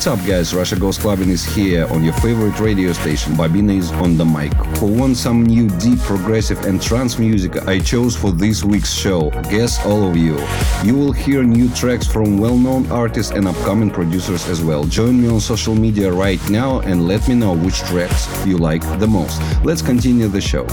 What's up, guys? Russia Goes Clubbing is here on your favorite radio station. Bobina is on the mic. Who want some new deep, progressive, and trance music I chose for this week's show? Guess all of you. You will hear new tracks from well known artists and upcoming producers as well. Join me on social media right now and let me know which tracks you like the most. Let's continue the show.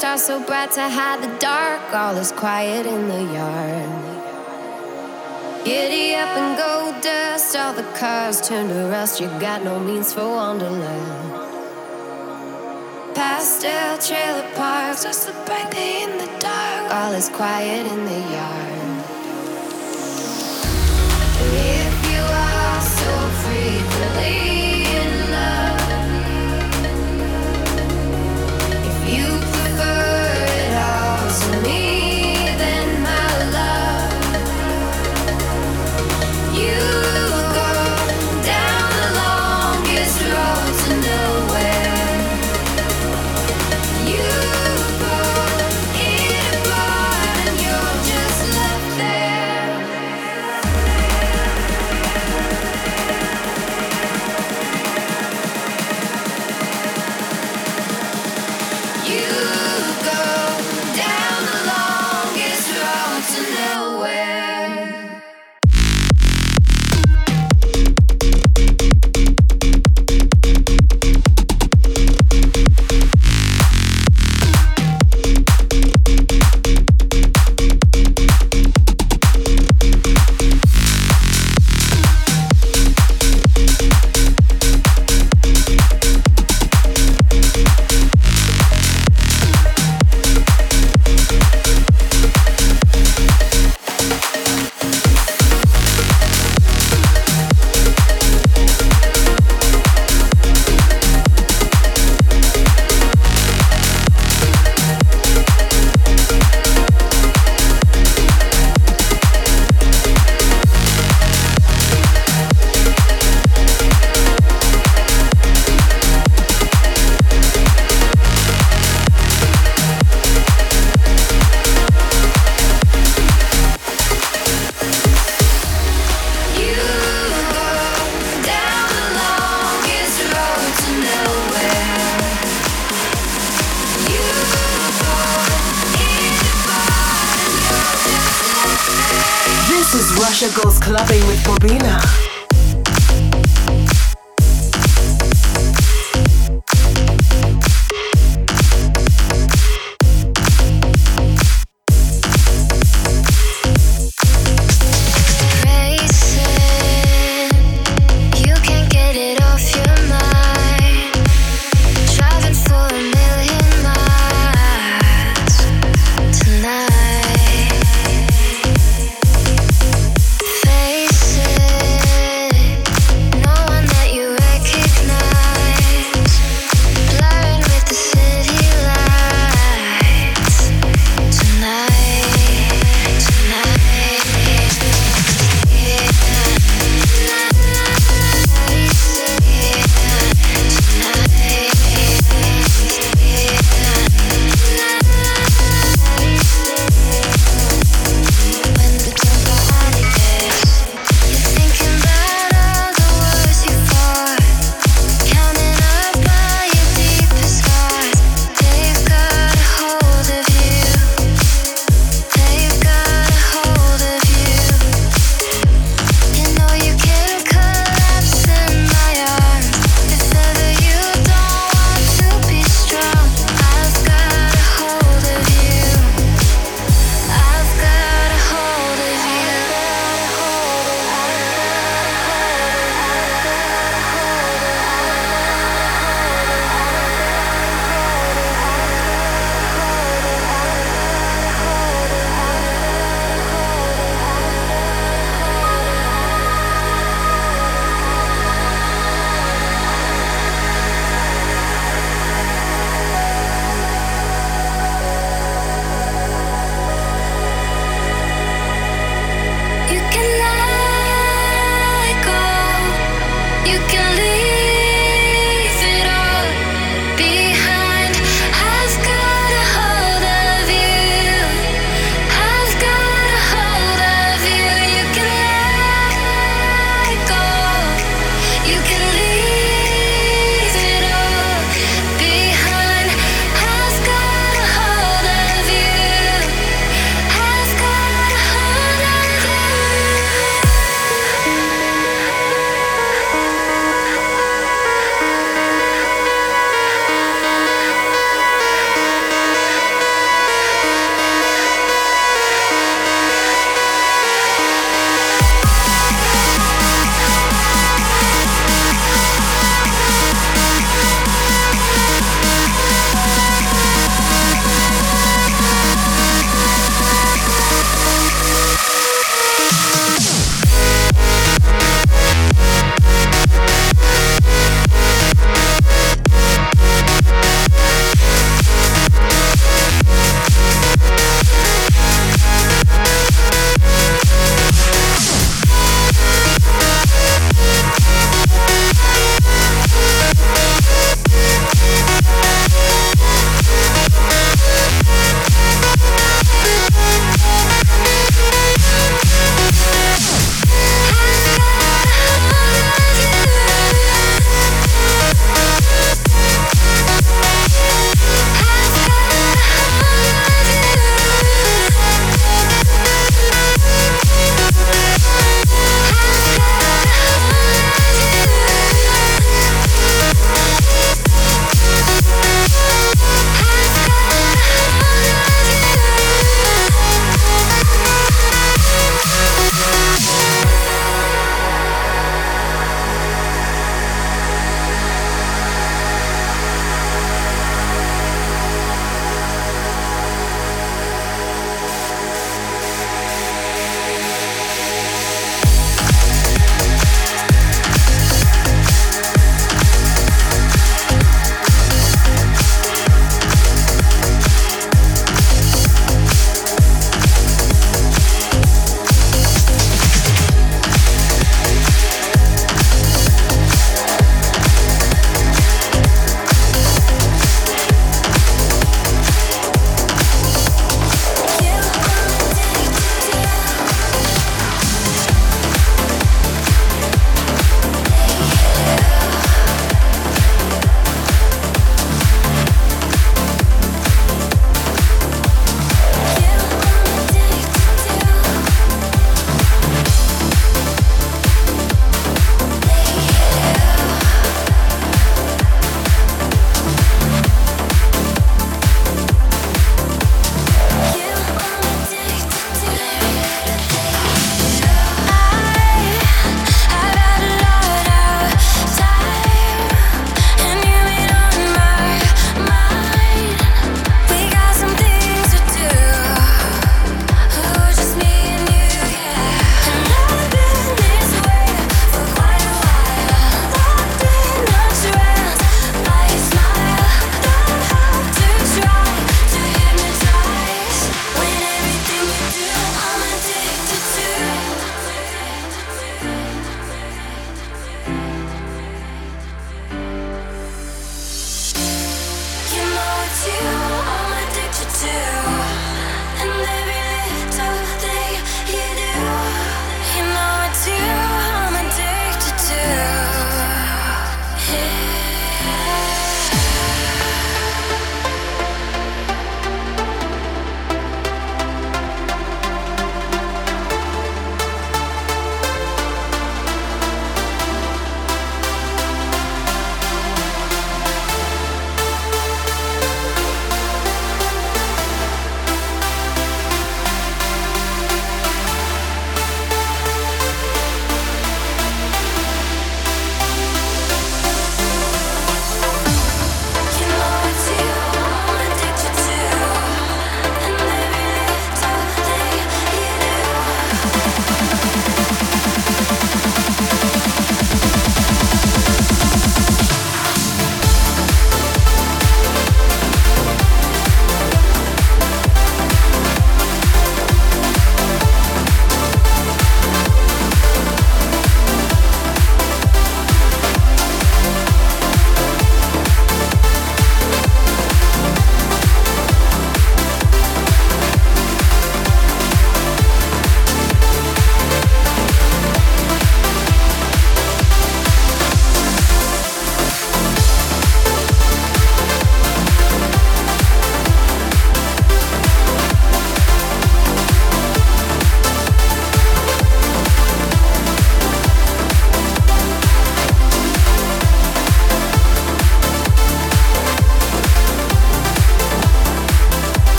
Stars so bright to hide the dark. All is quiet in the yard. Giddy up and go dust, all the cars turn to rust. You got no means for wonderland. Pastel trailer parks, just so brightly in the dark. All is quiet in the yard. If you are so free, believe.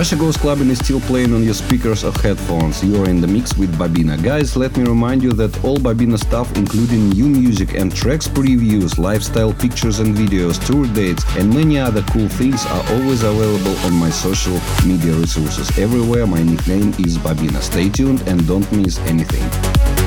Russia Goes Clubbing is still playing on your speakers or headphones. You are in the mix with Bobina. Guys, let me remind you that all Bobina stuff, including new music and tracks previews, lifestyle pictures and videos, tour dates, and many other cool things are always available on my social media resources. Everywhere my nickname is Bobina. Stay tuned and don't miss anything.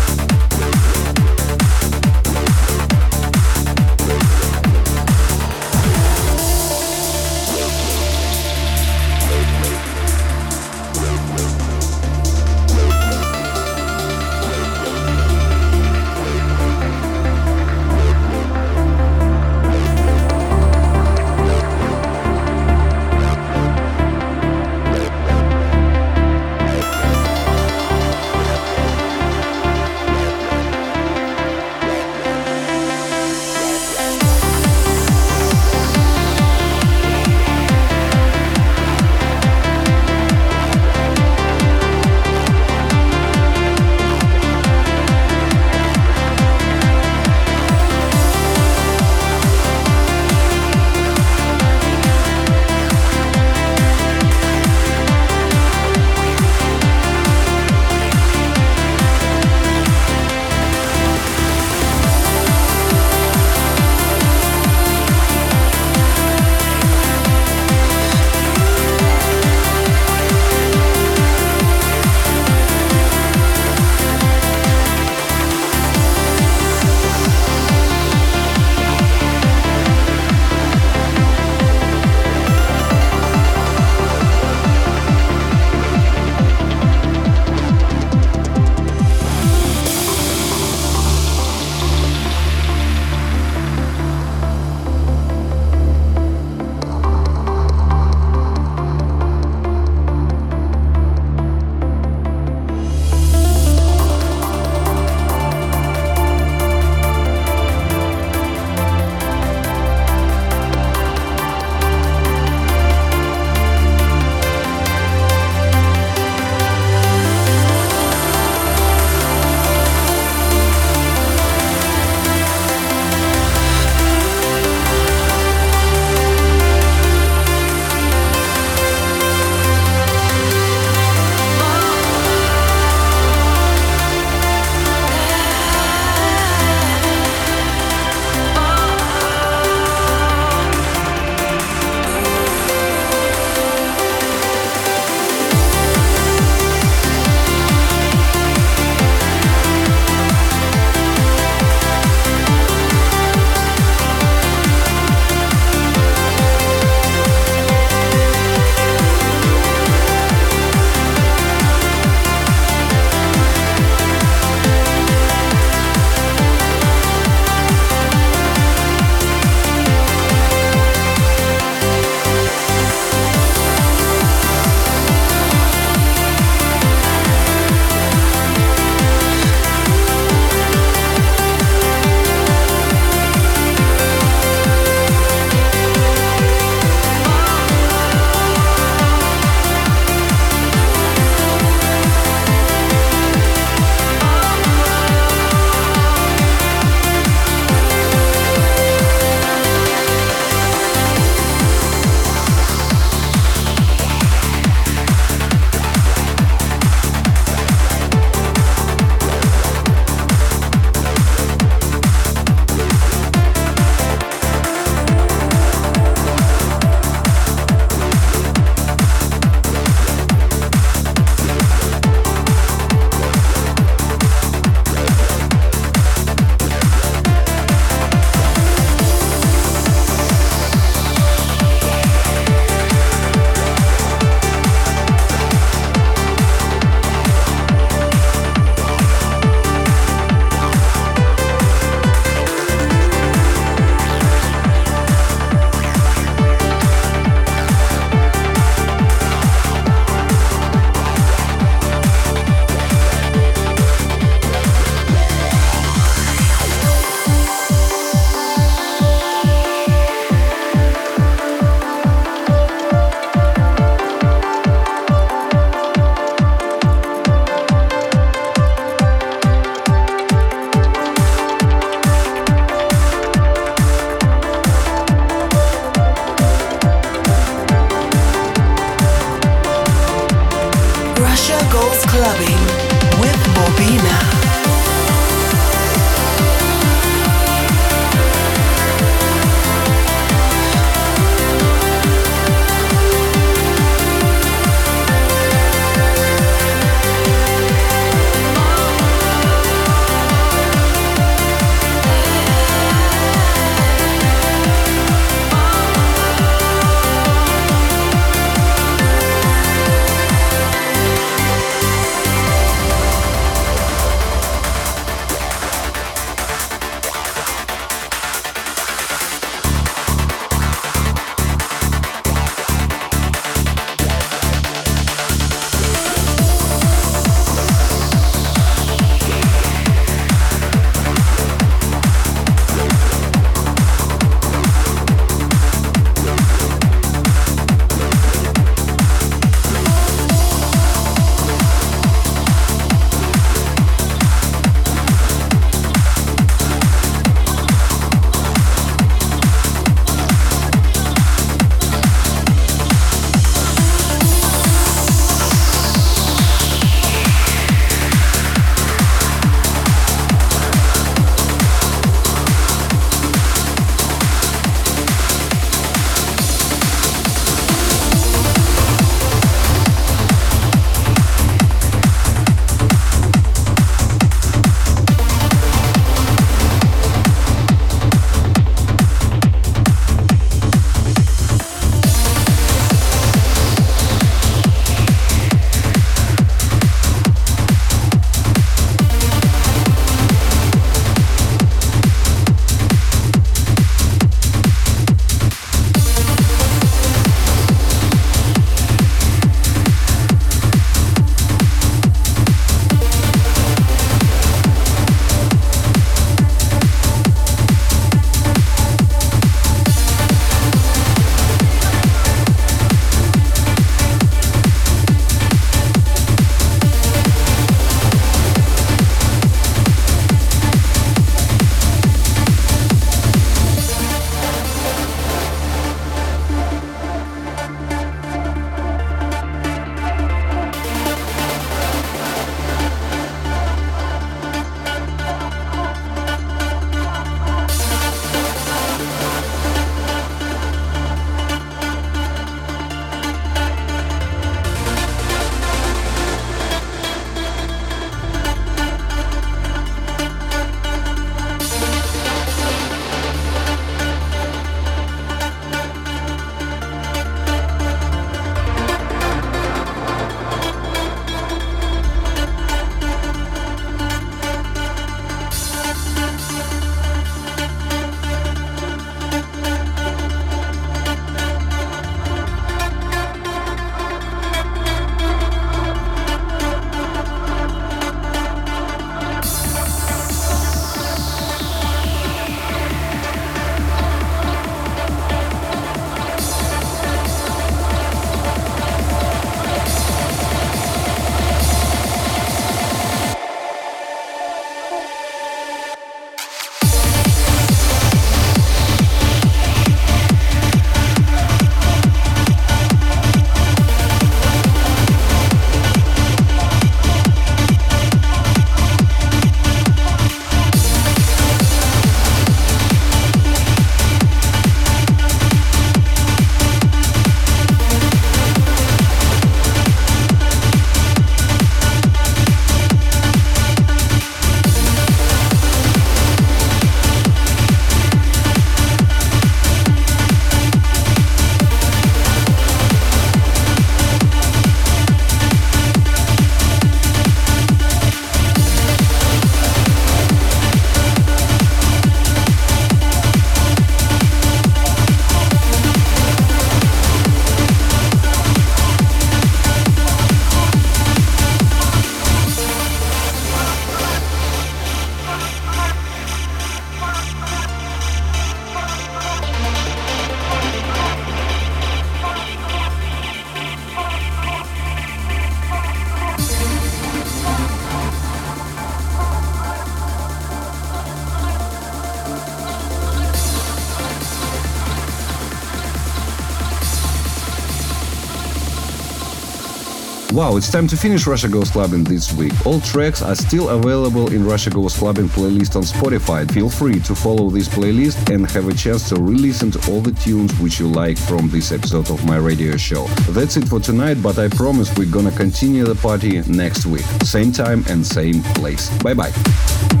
Wow, it's time to finish Russia Goes Clubbing this week. All tracks are still available in Russia Goes Clubbing playlist on Spotify. Feel free to follow this playlist and have a chance to re-listen to all the tunes which you like from this episode of my radio show. That's it for tonight, but I promise we're gonna continue the party next week. Same time and same place. Bye bye.